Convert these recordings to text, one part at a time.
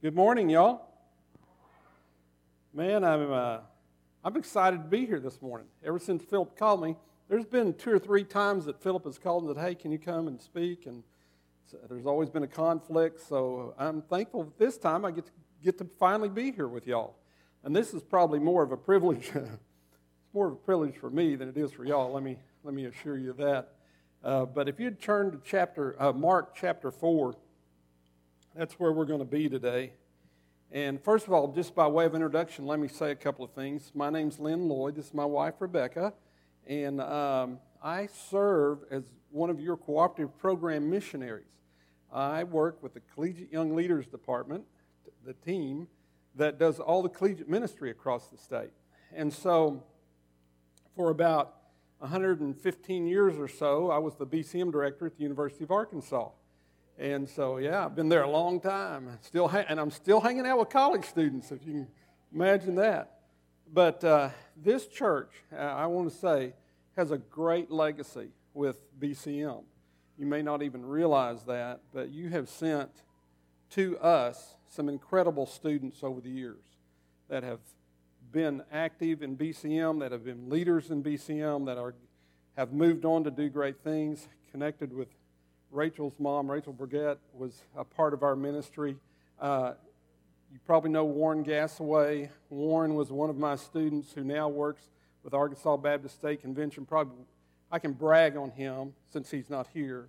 Good morning, y'all. Man, I'm, uh, I'm excited to be here this morning. Ever since Philip called me, there's been two or three times that Philip has called and said, Hey, can you come and speak? And there's always been a conflict, so I'm thankful this time I get to, get to finally be here with y'all. And this is probably more of a privilege. it's more of a privilege for me than it is for y'all. Let me, let me assure you that. Uh, but if you'd turn to chapter, uh, Mark chapter 4, that's where we're going to be today. And first of all, just by way of introduction, let me say a couple of things. My name's Lynn Loyd. This is my wife, Rebecca. And um, I serve as one of your cooperative program missionaries. I work with the Collegiate Young Leaders Department, the team that does all the collegiate ministry across the state. And so, for about 115 years or so, I was the BCM director at the University of Arkansas. And so, yeah, I've been there a long time. Still, ha- and I'm still hanging out with college students, if you can imagine that. But uh, this church, I want to say, has a great legacy with BCM. You may not even realize that, but you have sent to us some incredible students over the years that have been active in BCM, that have been leaders in BCM, that are, have moved on to do great things, connected with Rachel's mom, Rachel Burgett, was a part of our ministry. Uh, you probably know Warren Gassaway. Warren was one of my students who now works with Arkansas Baptist State Convention. Probably, I can brag on him since he's not here.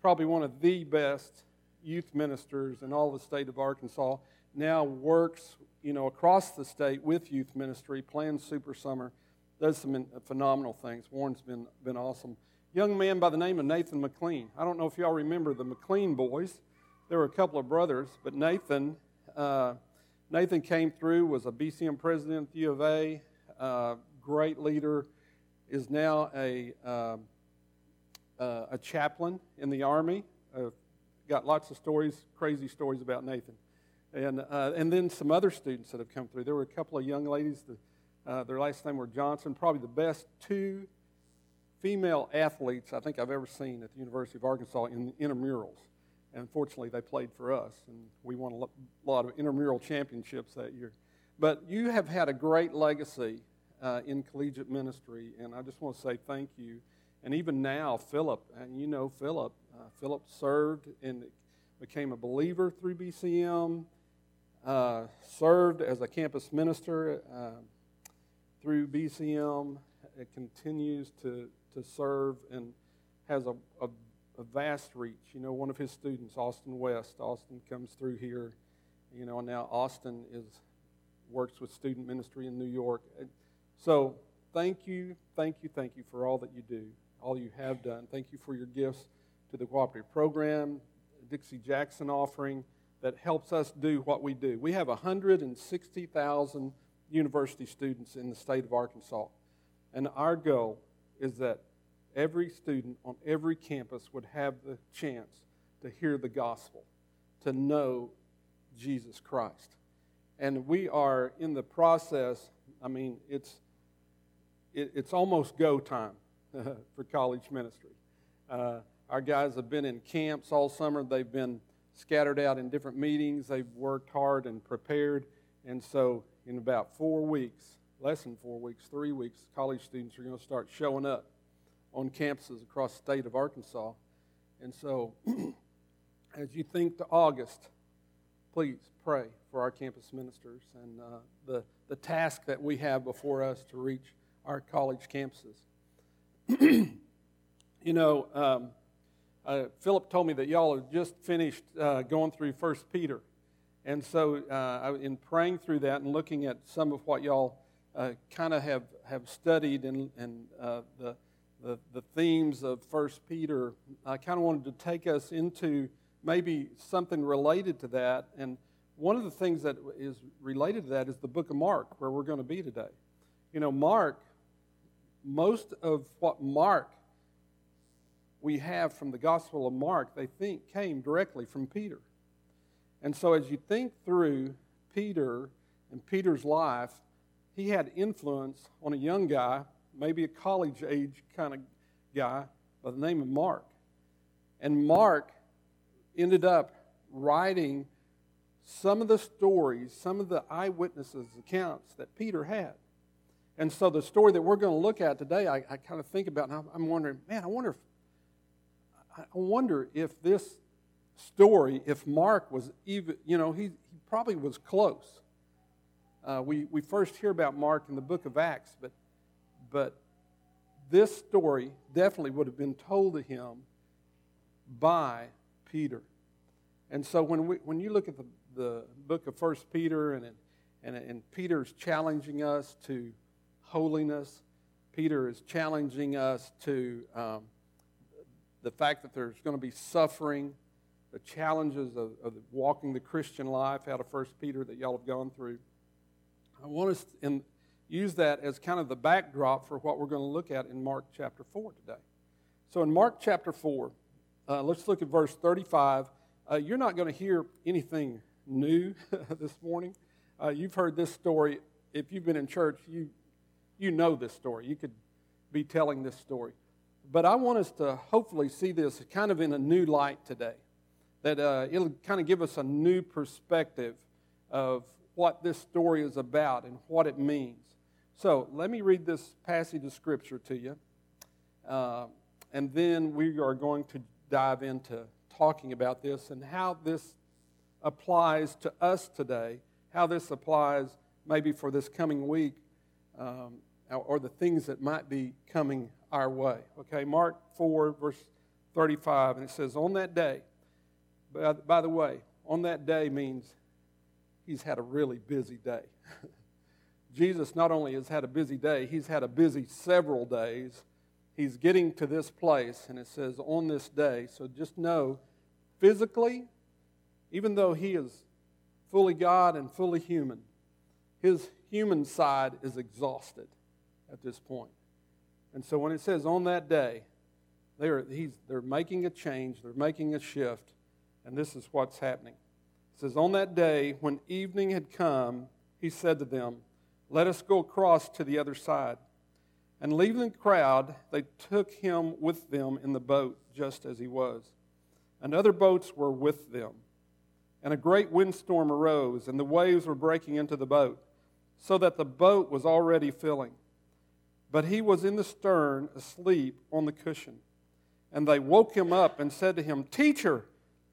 Probably one of the best youth ministers in all the state of Arkansas. Now works, you know, across the state with youth ministry, plans Super Summer, does some phenomenal things. Warren's been been awesome young man by the name of Nathan McLean. I don't know if y'all remember the McLean boys. There were a couple of brothers, but Nathan, uh, Nathan came through, was a BCM president at the U of A, uh, great leader, is now a, uh, uh a chaplain in the Army. Uh, got lots of stories, crazy stories about Nathan. And, uh, and then some other students that have come through. There were a couple of young ladies, their last name were Johnson, probably the best two female athletes I think I've ever seen at the University of Arkansas in intramurals. And fortunately, they played for us, and we won a lot of intramural championships that year. But you have had a great legacy uh, in collegiate ministry, and I just want to say thank you. And even now, Philip, and you know Philip, uh, Philip served and became a believer through BCM, uh, served as a campus minister uh, through BCM. It continues to to serve and has a, a, a, vast reach. You know, one of his students, Austin West, Austin comes through here, you know, and now Austin is works with student ministry in New York. So thank you, thank you, thank you for all that you do, all you have done. Thank you for your gifts to the cooperative program, Dixie Jackson offering that helps us do what we do. We have 160,000 university students in the state of Arkansas. And our goal is that every student on every campus would have the chance to hear the gospel, to know Jesus Christ. And we are in the process, I mean, it's, it, it's almost go time for college ministry. Uh, our guys have been in camps all summer. They've been scattered out in different meetings. They've worked hard and prepared. And so, in about four weeks, less than four weeks, three weeks, college students are going to start showing up on campuses across the state of Arkansas. And so, as you think to August, please pray for our campus ministers and uh, the, the task that we have before us to reach our college campuses. you know, um, uh, Philip told me that y'all have just finished uh, going through First Peter. And so, uh, in praying through that and looking at some of what y'all uh, kind of have, have studied and, and uh, the, the, the themes of First Peter, I kind of wanted to take us into maybe something related to that. And one of the things that is related to that is the book of Mark, where we're going to be today. You know, Mark, most of what Mark we have from the Gospel of Mark, they think came directly from Peter. And so as you think through Peter and Peter's life, he had influence on a young guy, maybe a college age kind of guy by the name of Mark. And Mark ended up writing some of the stories, some of the eyewitnesses' accounts that Peter had. And so the story that we're going to look at today, I, I kind of think about, and I'm wondering, man, I wonder if I wonder if this story, if Mark was even, you know, he, he probably was close. Uh, we, we first hear about Mark in the book of Acts, but, but this story definitely would have been told to him by Peter. And so when, we, when you look at the, the book of First Peter and, and, and Peter's challenging us to holiness, Peter is challenging us to um, the fact that there's going to be suffering, the challenges of, of walking the Christian life out of First Peter that y'all have gone through. I want us to use that as kind of the backdrop for what we're going to look at in Mark chapter 4 today. So in Mark chapter 4, uh, let's look at verse 35. Uh, you're not going to hear anything new this morning. Uh, you've heard this story. If you've been in church, you, you know this story. You could be telling this story. But I want us to hopefully see this kind of in a new light today. That uh, it'll kind of give us a new perspective of what this story is about and what it means. So let me read this passage of Scripture to you. Uh, and then we are going to dive into talking about this and how this applies to us today, how this applies maybe for this coming week, um, or the things that might be coming our way. Okay, Mark 4, verse 35, and it says, On that day, by, by the way, on that day means he's had a really busy day. Jesus not only has had a busy day, he's had a busy several days. He's getting to this place, and it says, On this day. So just know, physically, even though he is fully God and fully human, his human side is exhausted at this point. And so when it says on that day, they're, he's, they're making a change, they're making a shift, and this is what's happening. Says, On that day, when evening had come, he said to them, Let us go across to the other side. And leaving the crowd, they took him with them in the boat, just as he was. And other boats were with them. And a great windstorm arose, and the waves were breaking into the boat, so that the boat was already filling. But he was in the stern, asleep on the cushion. And they woke him up and said to him, Teacher,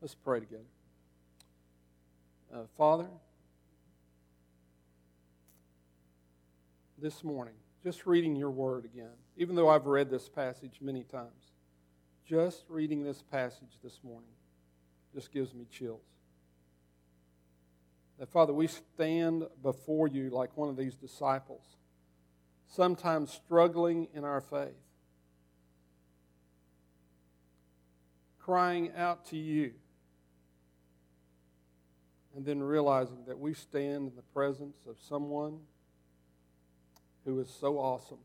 Let's pray together. Uh, Father, this morning, just reading your word again, even though I've read this passage many times, just reading this passage this morning just gives me chills. That, Father, we stand before you like one of these disciples sometimes struggling in our faith, crying out to you, and then realizing that we stand in the presence of someone who is so awesome,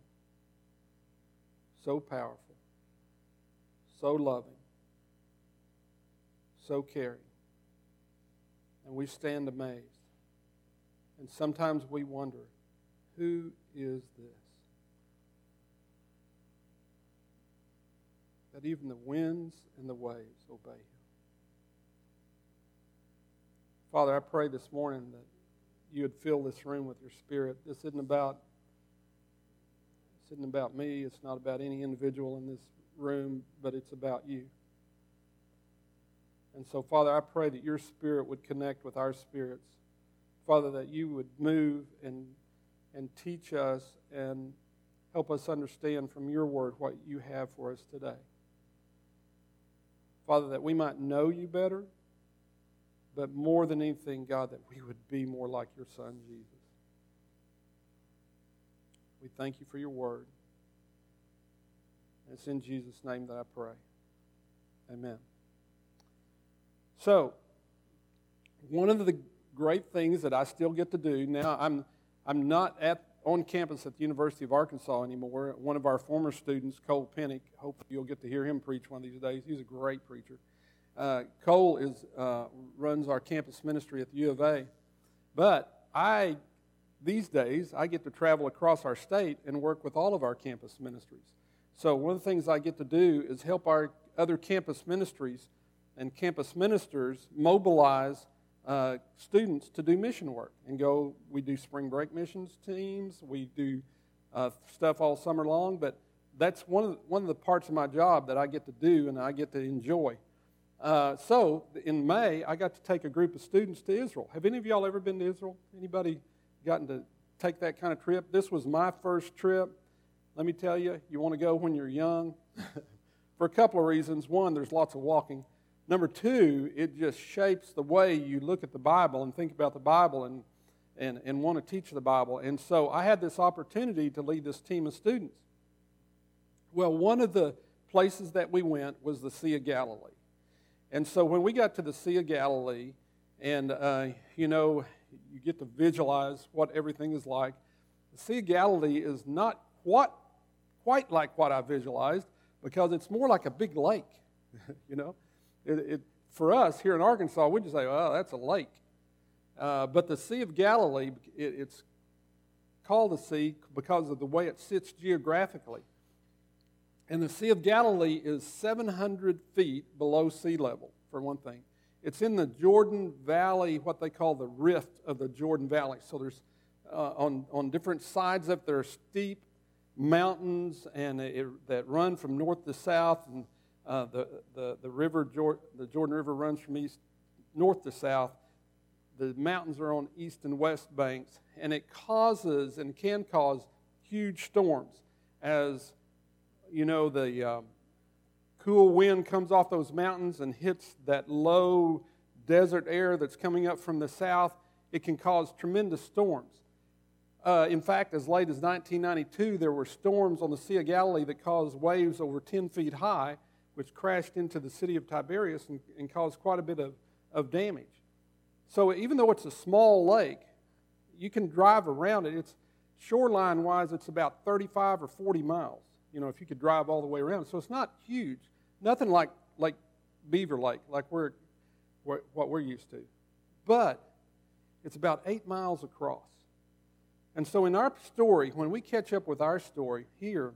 so powerful, so loving, so caring. And we stand amazed. And sometimes we wonder who is this? That even the winds and the waves obey Father, I pray this morning that you would fill this room with your spirit. This isn't about this isn't about me. It's not about any individual in this room, but it's about you. And so, Father, I pray that your spirit would connect with our spirits. Father, that you would move and and teach us and help us understand from your word what you have for us today. Father, that we might know you better, but more than anything, God, that we would be more like your Son, Jesus. We thank you for your word. And it's in Jesus' name that I pray. Amen. So, one of the great things that I still get to do. Now, I'm, I'm not at, on campus at the University of Arkansas anymore. One of our former students, Cole Pennick, hopefully you'll get to hear him preach one of these days. He's a great preacher. Uh, Cole is, uh, runs our campus ministry at the U of A. But I, these days, I get to travel across our state and work with all of our campus ministries. So one of the things I get to do is help our other campus ministries and campus ministers mobilize uh, students to do mission work and go. We do spring break missions teams. We do uh, stuff all summer long, but that's one of the, one of the parts of my job that I get to do and I get to enjoy. Uh, so in May, I got to take a group of students to Israel. Have any of y'all ever been to Israel? Anybody gotten to take that kind of trip? This was my first trip. Let me tell you, you want to go when you're young for a couple of reasons. One, there's lots of walking. Number two, it just shapes the way you look at the Bible and think about the Bible and, and, and want to teach the Bible. And so I had this opportunity to lead this team of students. Well, one of the places that we went was the Sea of Galilee. And so when we got to the Sea of Galilee, and uh, you know, you get to visualize what everything is like, the Sea of Galilee is not what, quite like what I visualized because it's more like a big lake, you know. It, it, for us here in Arkansas, we just say, "Oh, that's a lake." Uh, but the Sea of Galilee, it, it's called a sea because of the way it sits geographically. And the Sea of Galilee is 700 feet below sea level, for one thing. It's in the Jordan Valley, what they call the rift of the Jordan Valley. So there's uh, on, on different sides of there are steep mountains and it, that run from north to south, and uh, the, the, the river, the Jordan River runs from east, north to south. The mountains are on east and west banks, and it causes and can cause huge storms as, you know, the um, cool wind comes off those mountains and hits that low desert air that's coming up from the south. It can cause tremendous storms. Uh, in fact, as late as 1992, there were storms on the Sea of Galilee that caused waves over 10 feet high which crashed into the city of Tiberias and, and caused quite a bit of, of damage. So even though it's a small lake, you can drive around it. It's shoreline wise, it's about 35 or 40 miles. You know, if you could drive all the way around. So it's not huge. Nothing like like Beaver Lake, like we're, what we're used to. But it's about eight miles across. And so in our story, when we catch up with our story here,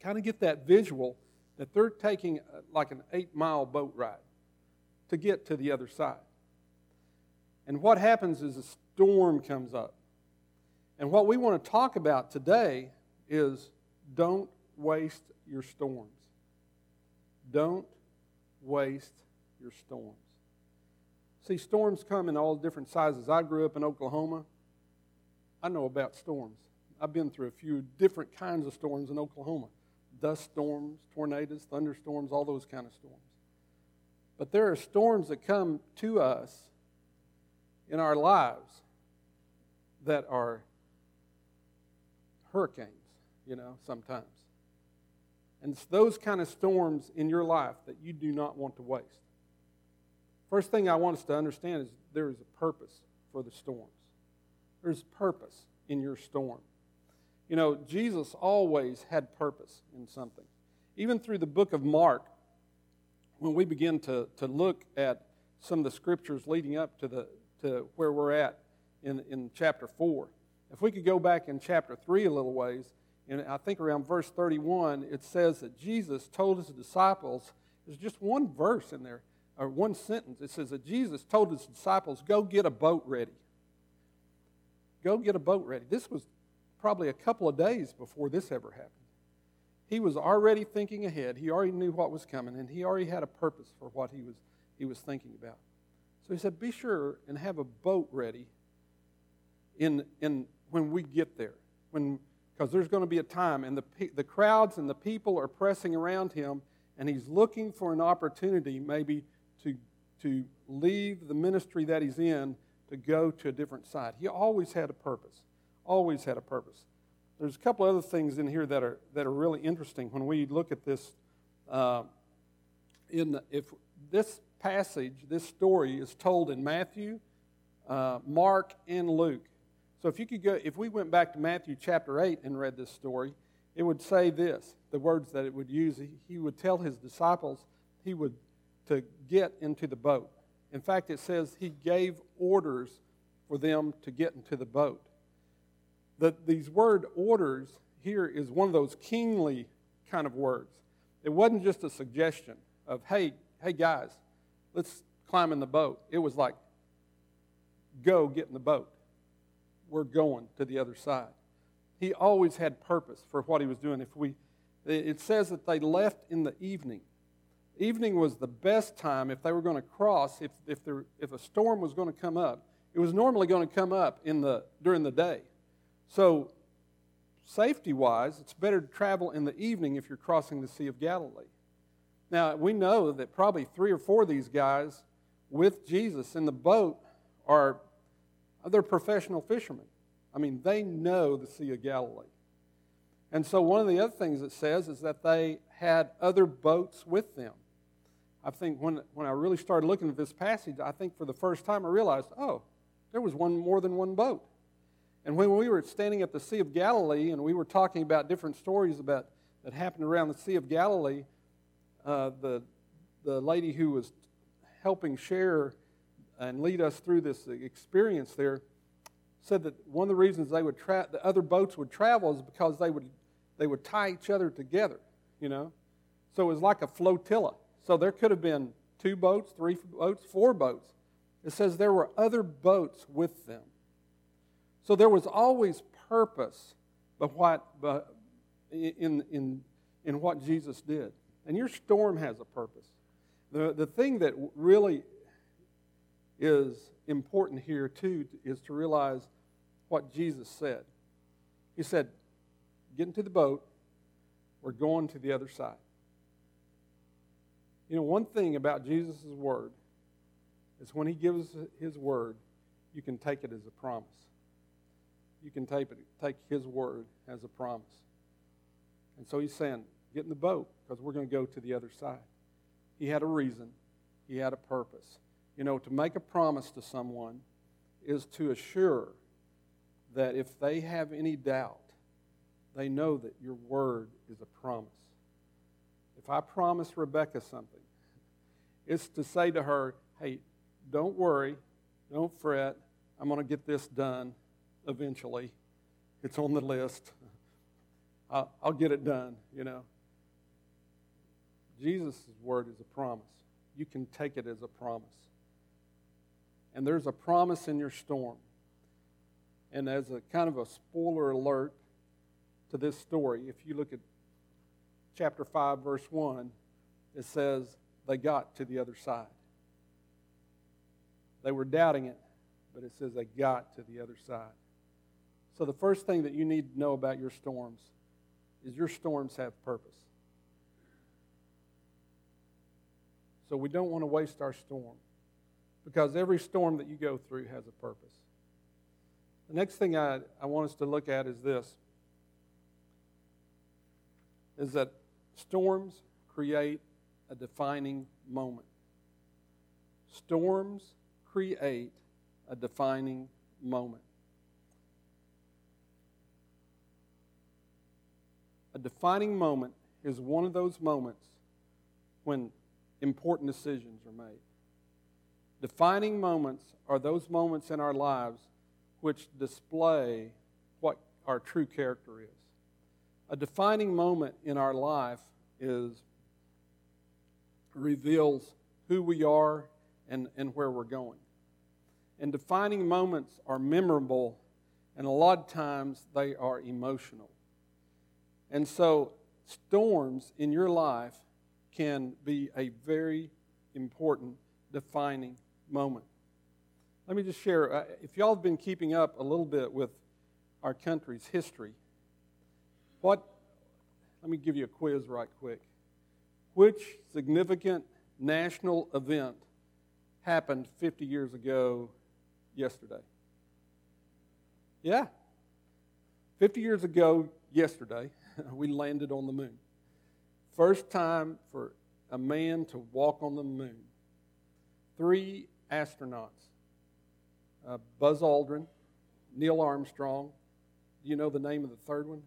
kind of get that visual that they're taking uh, like an eight mile boat ride to get to the other side. And what happens is a storm comes up. And what we want to talk about today is don't waste your storms. Don't waste your storms. See, storms come in all different sizes. I grew up in Oklahoma. I know about storms. I've been through a few different kinds of storms in Oklahoma dust storms, tornadoes, thunderstorms, all those kind of storms. But there are storms that come to us in our lives that are hurricanes, you know, sometimes. And it's those kind of storms in your life that you do not want to waste. First thing I want us to understand is there is a purpose for the storms. There's purpose in your storm. You know, Jesus always had purpose in something. Even through the book of Mark, when we begin to, to look at some of the scriptures leading up to, the, to where we're at in, in chapter 4, if we could go back in chapter 3 a little ways, and I think around verse 31, it says that Jesus told his disciples, there's just one verse in there, or one sentence. It says that Jesus told his disciples, Go get a boat ready. Go get a boat ready. This was probably a couple of days before this ever happened. He was already thinking ahead. He already knew what was coming, and he already had a purpose for what he was, he was thinking about. So he said, Be sure and have a boat ready in, in, when we get there. When, because there's going to be a time, and the, the crowds and the people are pressing around him, and he's looking for an opportunity maybe to, to leave the ministry that he's in to go to a different side. He always had a purpose always had a purpose. There's a couple other things in here that are, that are really interesting when we look at this. Uh, in the, if this passage, this story is told in Matthew, uh, Mark, and Luke. So if you could go, if we went back to Matthew chapter 8 and read this story, it would say this the words that it would use. He, would tell his disciples he would to get into the boat. In fact, it says he gave orders for them to get into the boat. The, these word orders here is one of those kingly kind of words. It wasn't just a suggestion of, hey, hey guys, let's climb in the boat. It was like, go get in the boat. We're going to the other side. He always had purpose for what he was doing. If we, it says that they left in the evening. Evening was the best time if they were going to cross, if, if, there, if a storm was going to come up. It was normally going to come up in the, during the day. So, safety wise, it's better to travel in the evening if you're crossing the Sea of Galilee. Now, we know that probably three or four of these guys with Jesus in the boat are they're professional fishermen. I mean, they know the Sea of Galilee. And so, one of the other things it says is that they had other boats with them. I think when, when I really started looking at this passage, I think for the first time I realized, oh, there was one more than one boat. And when we were standing at the Sea of Galilee and we were talking about different stories about, that happened around the Sea of Galilee, uh, the, the lady who was helping share and lead us through this experience there said that one of the reasons they would tra- the other boats would travel is because they would, they would tie each other together, you know. So it was like a flotilla. So there could have been two boats, three boats, four boats. It says there were other boats with them. So there was always purpose but what, uh, but in, in, in what Jesus did. And your storm has a purpose. The, the thing that really is important here, too, is to realize what Jesus said. He said, Get into the boat, we're going to the other side. You know, one thing about Jesus' word is when he gives his word, you can take it as a promise you can take, it, take his word as a promise. And so he's saying, get in the boat because we're going to go to the other side. He had a reason, he had a purpose. You know, to make a promise to someone is to assure that if they have any doubt, they know that your word is a promise. If I promise Rebecca something, it's to say to her, hey, don't worry, don't fret, I'm going to get this done eventually. It's on the list. I'll, get it done, you know. Jesus' word is a promise. You can take it as a promise. And there's a promise in your storm. And as a kind of a spoiler alert to this story, if you look at chapter 5, verse 1, it says they got to the other side. They were doubting it, but it says they got to the other side. So, the first thing that you need to know about your storms is your storms have purpose. So, we don't want to waste our storm because every storm that you go through has a purpose. The next thing I, I want us to look at is this is that storms create a defining moment. Storms create a defining moment. A defining moment is one of those moments when important decisions are made. Defining moments are those moments in our lives which display what our true character is. A defining moment in our life is reveals who we are and, and where we're going. And defining moments are memorable, and a lot of times they are emotional. And so, storms in your life can be a very important defining moment. Let me just share uh, if y'all have been keeping up a little bit with our country's history, what, let me give you a quiz right quick. Which significant national event happened 50 years ago yesterday? Yeah. 50 years ago yesterday, we landed on the moon. First time for a man to walk on the moon. Three astronauts uh, Buzz Aldrin, Neil Armstrong. Do you know the name of the third one?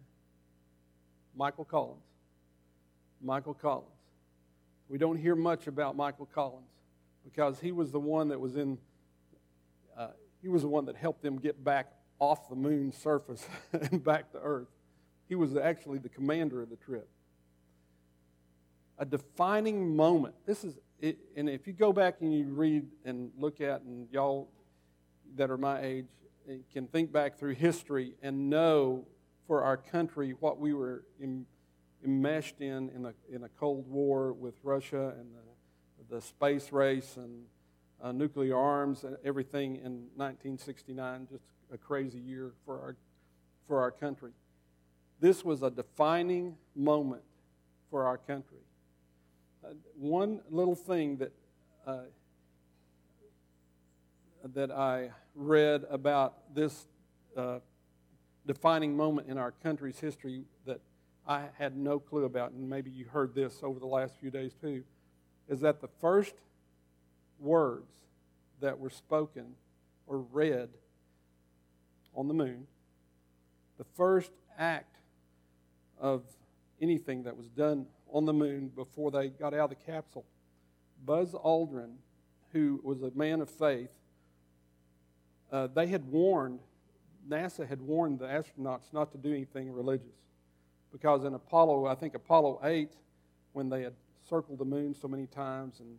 Michael Collins. Michael Collins. We don't hear much about Michael Collins because he was the one that was in, uh, he was the one that helped them get back off the moon's surface and back to Earth. He was actually the commander of the trip. A defining moment. This is, it, and if you go back and you read and look at, and y'all that are my age can think back through history and know for our country what we were in, enmeshed in in a, in Cold War with Russia and the, the space race and uh, nuclear arms and everything in 1969, just a crazy year for our, for our country. This was a defining moment for our country. Uh, one little thing that, uh, that I read about this uh, defining moment in our country's history that I had no clue about, and maybe you heard this over the last few days too, is that the first words that were spoken or read on the moon, the first act of anything that was done on the moon before they got out of the capsule, Buzz Aldrin, who was a man of faith, uh, they had warned, NASA had warned the astronauts not to do anything religious. Because in Apollo, I think Apollo 8, when they had circled the moon so many times and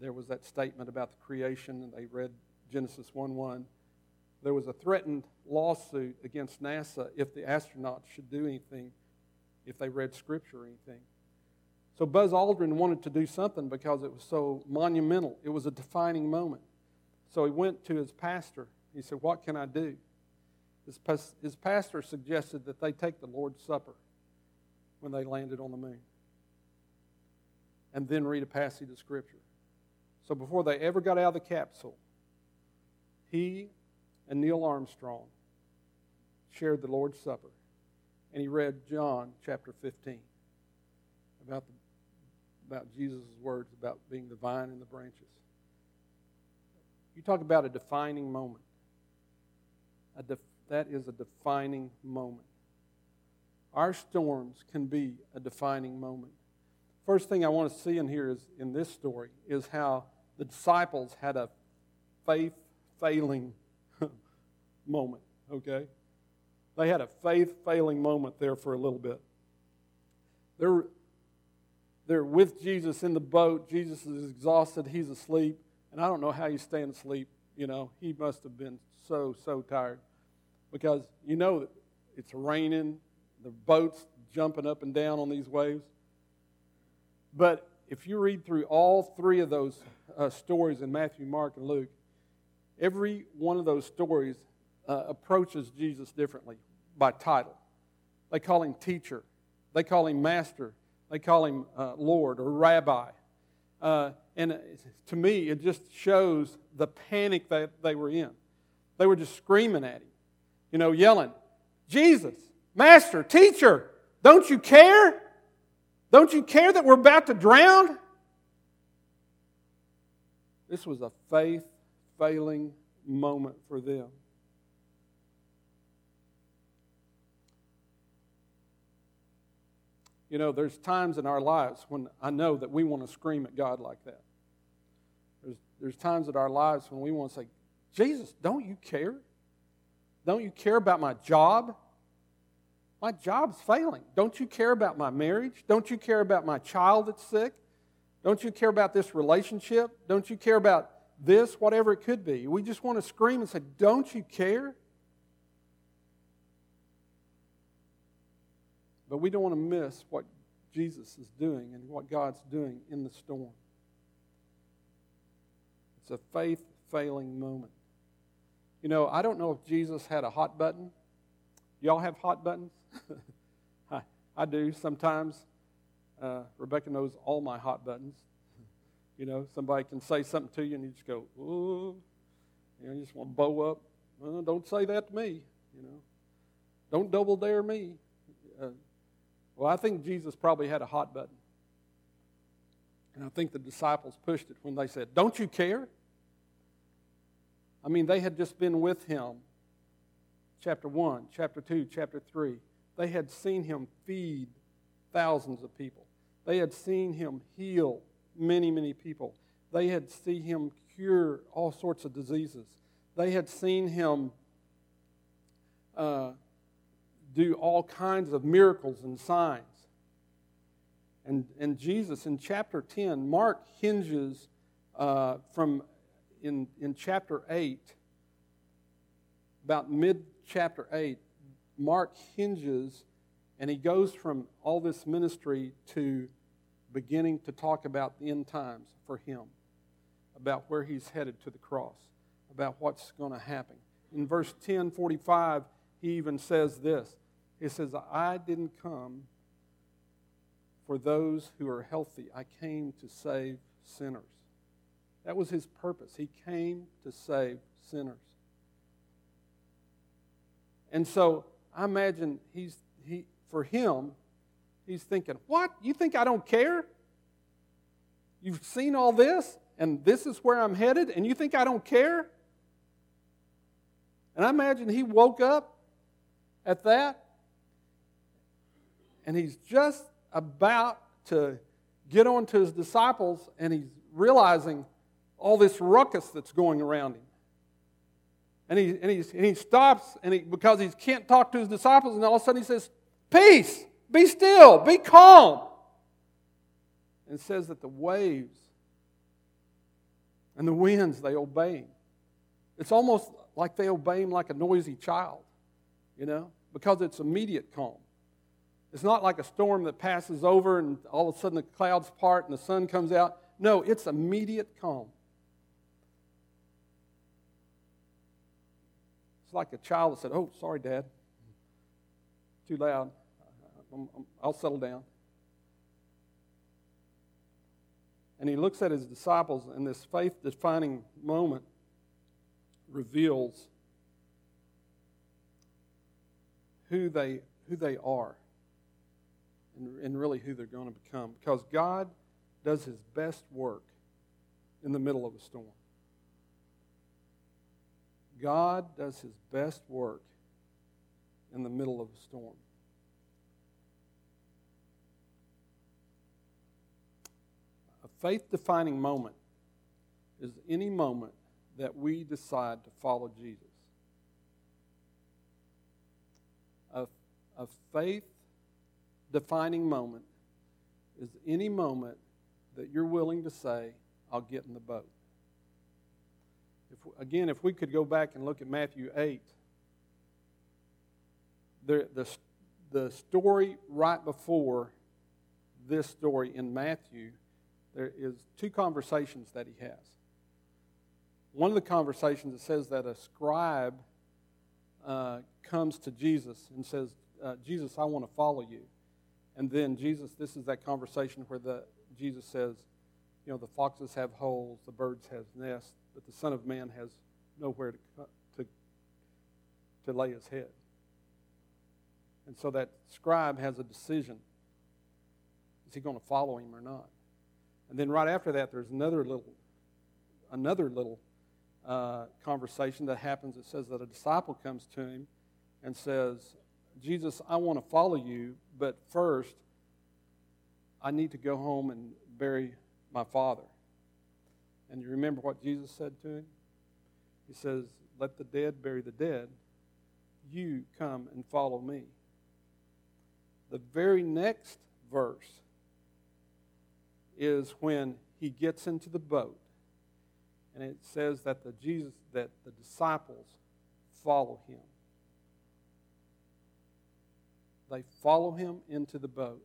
there was that statement about the creation and they read Genesis 1 1, there was a threatened lawsuit against NASA if the astronauts should do anything, if they read scripture or anything. So Buzz Aldrin wanted to do something because it was so monumental. It was a defining moment. So he went to his pastor. He said, What can I do? His, his pastor suggested that they take the Lord's Supper when they landed on the moon. And then read a passage of Scripture. So before they ever got out of the capsule, he and Neil Armstrong shared the Lord's Supper. And he read John chapter 15 about, the, about Jesus' words about being the vine and the branches. You talk about a defining moment. A def- that is a defining moment. Our storms can be a defining moment. First thing I want to see in here is in this story is how the disciples had a faith failing moment, okay? They had a faith failing moment there for a little bit. They're, they're with Jesus in the boat. Jesus is exhausted. He's asleep. And I don't know how he's staying asleep. You know, he must have been so, so tired. Because you know that it's raining, the boat's jumping up and down on these waves. But if you read through all three of those uh, stories in Matthew, Mark, and Luke, every one of those stories uh, approaches Jesus differently by title. They call him teacher, they call him master, they call him uh, Lord or rabbi. Uh, and to me, it just shows the panic that they were in. They were just screaming at him, you know, yelling, Jesus, Master, teacher, don't you care? Don't you care that we're about to drown? This was a faith failing moment for them. You know, there's times in our lives when I know that we want to scream at God like that. There's, there's times in our lives when we want to say, Jesus, don't you care? Don't you care about my job? My job's failing. Don't you care about my marriage? Don't you care about my child that's sick? Don't you care about this relationship? Don't you care about this, whatever it could be? We just want to scream and say, Don't you care? But we don't want to miss what Jesus is doing and what God's doing in the storm. It's a faith failing moment. You know, I don't know if Jesus had a hot button. Y'all have hot buttons? I, I do sometimes. Uh, Rebecca knows all my hot buttons. You know, somebody can say something to you and you just go, ooh. You know, you just want to bow up. Well, don't say that to me. You know, don't double dare me. Uh, well, I think Jesus probably had a hot button. And I think the disciples pushed it when they said, Don't you care? I mean, they had just been with him. Chapter 1, chapter 2, chapter 3. They had seen him feed thousands of people. They had seen him heal many, many people. They had seen him cure all sorts of diseases. They had seen him uh, do all kinds of miracles and signs. And, and Jesus, in chapter 10, Mark hinges uh, from in, in chapter 8, about mid chapter 8, Mark hinges and he goes from all this ministry to beginning to talk about the end times for him, about where he's headed to the cross, about what's going to happen. In verse 1045, he even says this He says, I didn't come for those who are healthy, I came to save sinners. That was his purpose. He came to save sinners. And so I imagine he's, he, for him, he's thinking, What? You think I don't care? You've seen all this, and this is where I'm headed, and you think I don't care? And I imagine he woke up at that, and he's just about to get on to his disciples, and he's realizing all this ruckus that's going around him. And he, and, he's, and he stops and he, because he can't talk to his disciples, and all of a sudden he says, Peace, be still, be calm. And says that the waves and the winds, they obey him. It's almost like they obey him like a noisy child, you know, because it's immediate calm. It's not like a storm that passes over and all of a sudden the clouds part and the sun comes out. No, it's immediate calm. It's like a child that said, Oh, sorry, Dad. Too loud. I'll settle down. And he looks at his disciples, and this faith defining moment reveals who they, who they are and, and really who they're going to become. Because God does his best work in the middle of a storm. God does his best work in the middle of a storm. A faith defining moment is any moment that we decide to follow Jesus. A, a faith defining moment is any moment that you're willing to say, I'll get in the boat. If, again, if we could go back and look at Matthew 8, the, the, the story right before this story in Matthew, there is two conversations that he has. One of the conversations, it says that a scribe uh, comes to Jesus and says, uh, Jesus, I want to follow you. And then Jesus, this is that conversation where the, Jesus says, you know, the foxes have holes, the birds have nests, but the Son of Man has nowhere to, to, to lay his head. And so that scribe has a decision. Is he going to follow him or not? And then right after that, there's another little, another little uh, conversation that happens. It says that a disciple comes to him and says, Jesus, I want to follow you, but first, I need to go home and bury my father. And you remember what Jesus said to him? He says, Let the dead bury the dead. You come and follow me. The very next verse is when he gets into the boat. And it says that the Jesus that the disciples follow him. They follow him into the boat.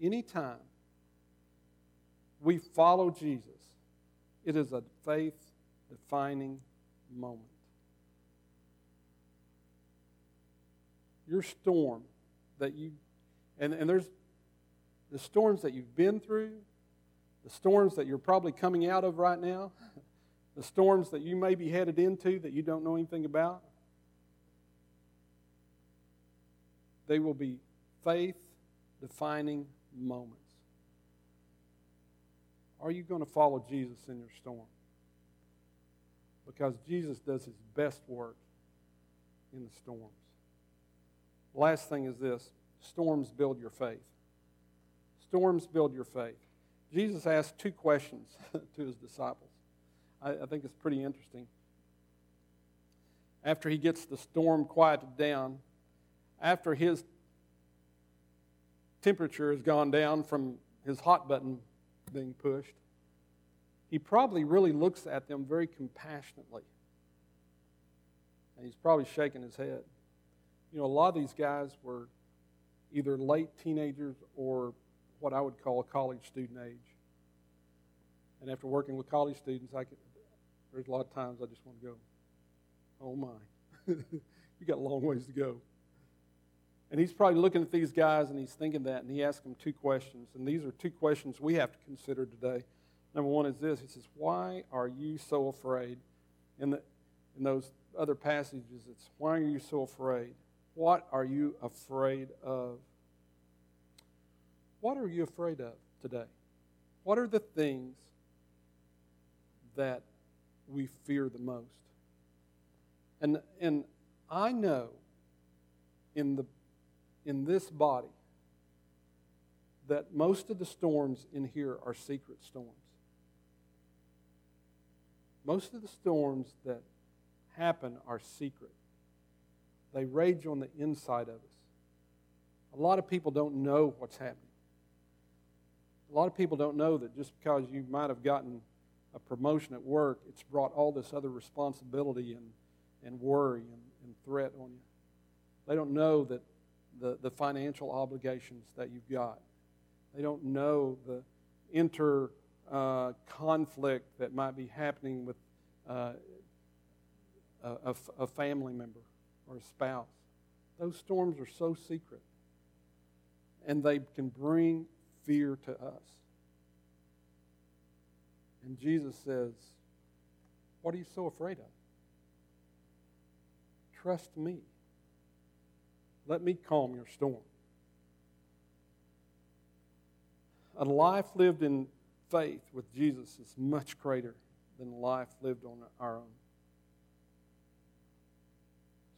Anytime we follow Jesus, it is a faith defining moment. Your storm that you, and, and there's the storms that you've been through, the storms that you're probably coming out of right now, the storms that you may be headed into that you don't know anything about. They will be faith defining moments. Are you going to follow Jesus in your storm? because Jesus does his best work in the storms. Last thing is this storms build your faith. Storms build your faith. Jesus asked two questions to his disciples. I, I think it's pretty interesting. After he gets the storm quieted down, after his temperature has gone down from his hot button being pushed, he probably really looks at them very compassionately. And he's probably shaking his head. You know, a lot of these guys were either late teenagers or what I would call college student age. And after working with college students, I could, there's a lot of times I just want to go, oh my, you got a long ways to go. And he's probably looking at these guys and he's thinking that, and he asks them two questions. And these are two questions we have to consider today. Number one is this He says, Why are you so afraid? In, the, in those other passages, it's, Why are you so afraid? What are you afraid of? What are you afraid of today? What are the things that we fear the most? And, and I know in, the, in this body that most of the storms in here are secret storms. Most of the storms that happen are secret. They rage on the inside of us. A lot of people don't know what's happening. A lot of people don't know that just because you might have gotten a promotion at work, it's brought all this other responsibility and, and worry and, and threat on you. They don't know that the, the financial obligations that you've got. They don't know the inter uh, conflict that might be happening with uh, a, a family member or a spouse. Those storms are so secret, and they can bring fear to us. And Jesus says, What are you so afraid of? Trust me. Let me calm your storm. A life lived in faith with Jesus is much greater than life lived on our own.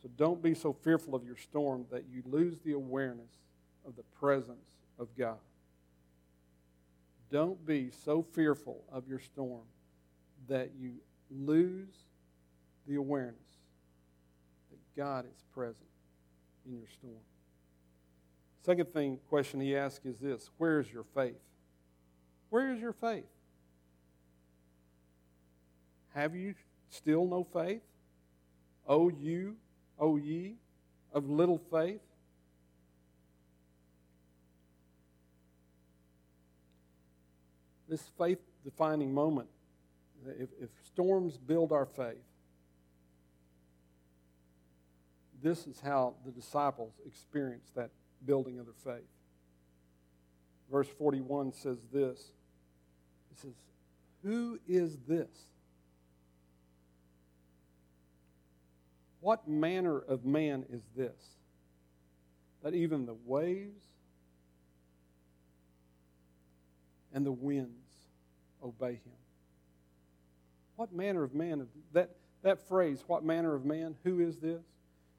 So don't be so fearful of your storm that you lose the awareness of the presence of God. Don't be so fearful of your storm that you lose the awareness that God is present in your storm. Second thing question he asks is this where is your faith? Where is your faith? Have you still no faith? O you, O ye of little faith? This faith defining moment, if, if storms build our faith, this is how the disciples experienced that building of their faith. Verse 41 says this It says, Who is this? What manner of man is this? That even the waves and the winds obey him. What manner of man? That, that phrase, what manner of man, who is this,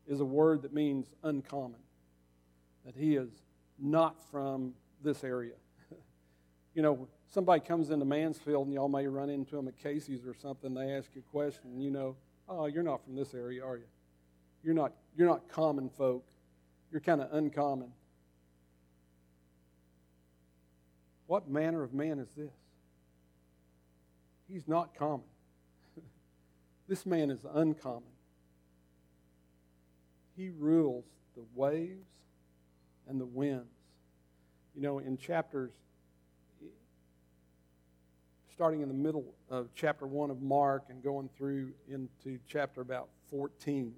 is a word that means uncommon. That he is not from this area. you know, somebody comes into Mansfield and y'all may run into them at Casey's or something. They ask you a question and you know, oh, you're not from this area, are you? You're not, you're not common folk. You're kind of uncommon. What manner of man is this? He's not common. this man is uncommon. He rules the waves and the winds. You know, in chapters, starting in the middle of chapter 1 of Mark and going through into chapter about 14,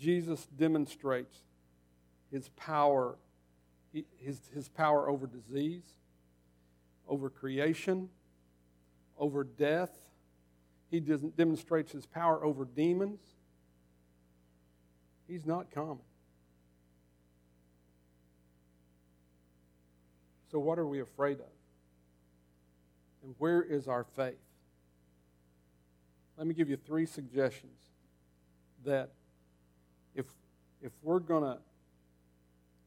Jesus demonstrates his power his, his power over disease, over creation, over death. He demonstrates his power over demons. He's not common. So, what are we afraid of? And where is our faith? let me give you three suggestions that if, if we're going to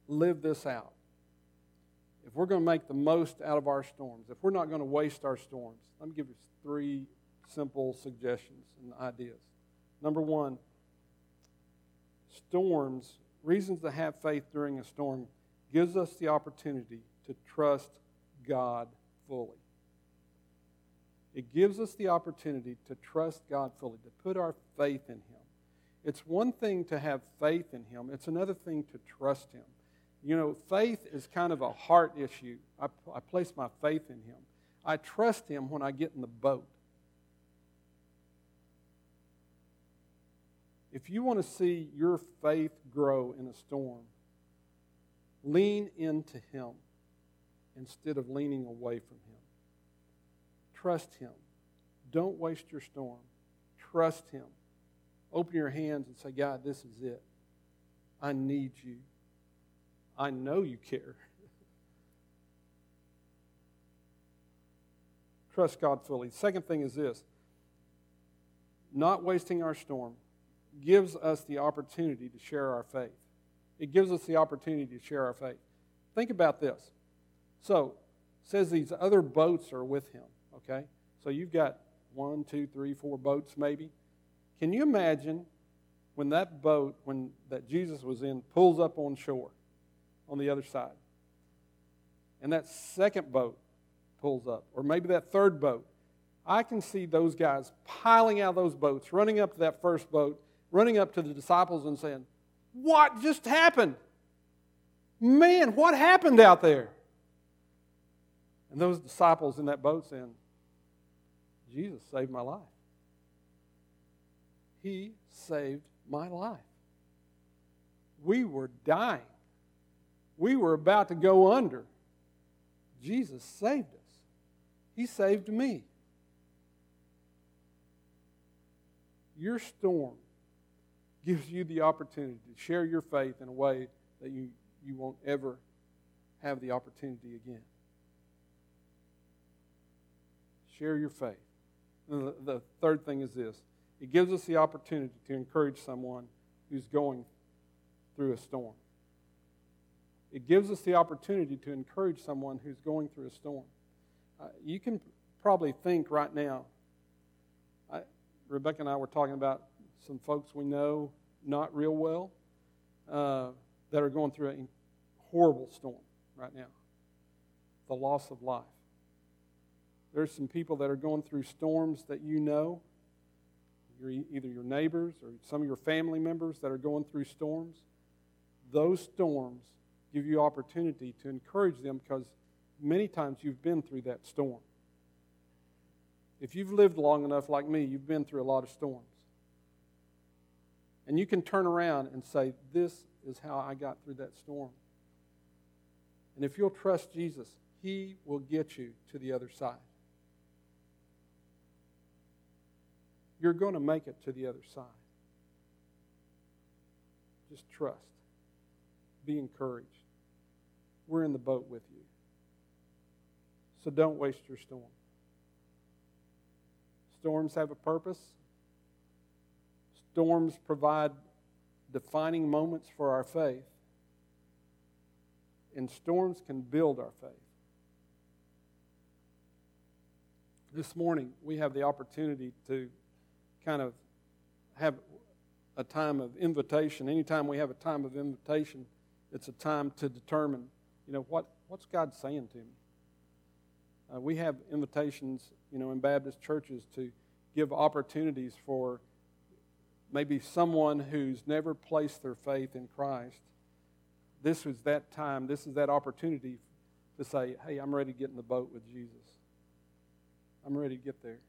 live this out, if we're going to make the most out of our storms, if we're not going to waste our storms, let me give you three simple suggestions and ideas. Number one, storms, reasons to have faith during a storm, gives us the opportunity to trust God fully. It gives us the opportunity to trust God fully, to put our faith in Him. It's one thing to have faith in Him, it's another thing to trust Him. You know, faith is kind of a heart issue. I, I place my faith in Him. I trust Him when I get in the boat. If you want to see your faith grow in a storm, lean into Him instead of leaning away from Him. Trust Him. Don't waste your storm. Trust Him. Open your hands and say, God, this is it. I need you. I know you care. Trust God fully. Second thing is this not wasting our storm gives us the opportunity to share our faith. It gives us the opportunity to share our faith. Think about this. So, says these other boats are with him, okay? So you've got one, two, three, four boats maybe. Can you imagine when that boat, when that Jesus was in, pulls up on shore on the other side? And that second boat pulls up, or maybe that third boat. I can see those guys piling out of those boats, running up to that first boat, running up to the disciples and saying, What just happened? Man, what happened out there? And those disciples in that boat saying, Jesus saved my life. He saved my life. We were dying. We were about to go under. Jesus saved us. He saved me. Your storm gives you the opportunity to share your faith in a way that you, you won't ever have the opportunity again. Share your faith. The, the third thing is this it gives us the opportunity to encourage someone who's going through a storm. It gives us the opportunity to encourage someone who's going through a storm. Uh, you can probably think right now, I, Rebecca and I were talking about some folks we know not real well uh, that are going through a horrible storm right now the loss of life. There's some people that are going through storms that you know, you're either your neighbors or some of your family members that are going through storms. Those storms give you opportunity to encourage them because many times you've been through that storm. If you've lived long enough like me, you've been through a lot of storms. And you can turn around and say, This is how I got through that storm. And if you'll trust Jesus, He will get you to the other side. You're going to make it to the other side. Just trust. Be encouraged. We're in the boat with you. So don't waste your storm. Storms have a purpose. Storms provide defining moments for our faith. And storms can build our faith. This morning, we have the opportunity to kind of have a time of invitation. Anytime we have a time of invitation, it's a time to determine, you know, what, what's God saying to me? Uh, we have invitations, you know, in Baptist churches to give opportunities for maybe someone who's never placed their faith in Christ. This is that time, this is that opportunity to say, hey, I'm ready to get in the boat with Jesus. I'm ready to get there.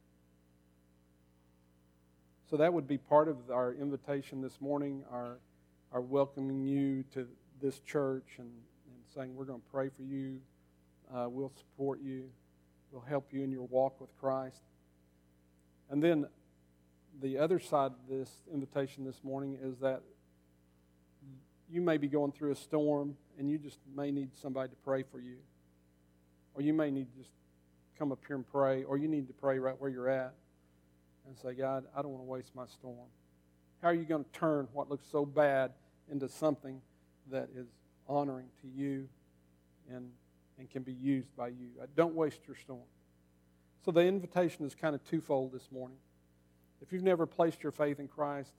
So that would be part of our invitation this morning, our, our welcoming you to this church and, and saying, We're going to pray for you. Uh, we'll support you. We'll help you in your walk with Christ. And then the other side of this invitation this morning is that you may be going through a storm and you just may need somebody to pray for you. Or you may need to just come up here and pray, or you need to pray right where you're at and say, God, I don't want to waste my storm? How are you going to turn what looks so bad into something that is honoring to you and, and can be used by you? Don't waste your storm. So the invitation is kind of twofold this morning. If you've never placed your faith in Christ,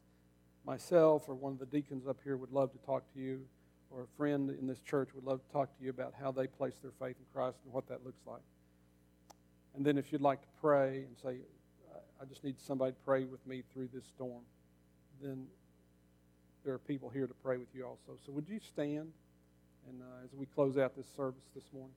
myself or one of the deacons up here would love to talk to you, or a friend in this church would love to talk to you about how they place their faith in Christ and what that looks like. And then if you'd like to pray and say, I just need somebody to pray with me through this storm, then there are people here to pray with you also. So would you stand and uh, as we close out this service this morning?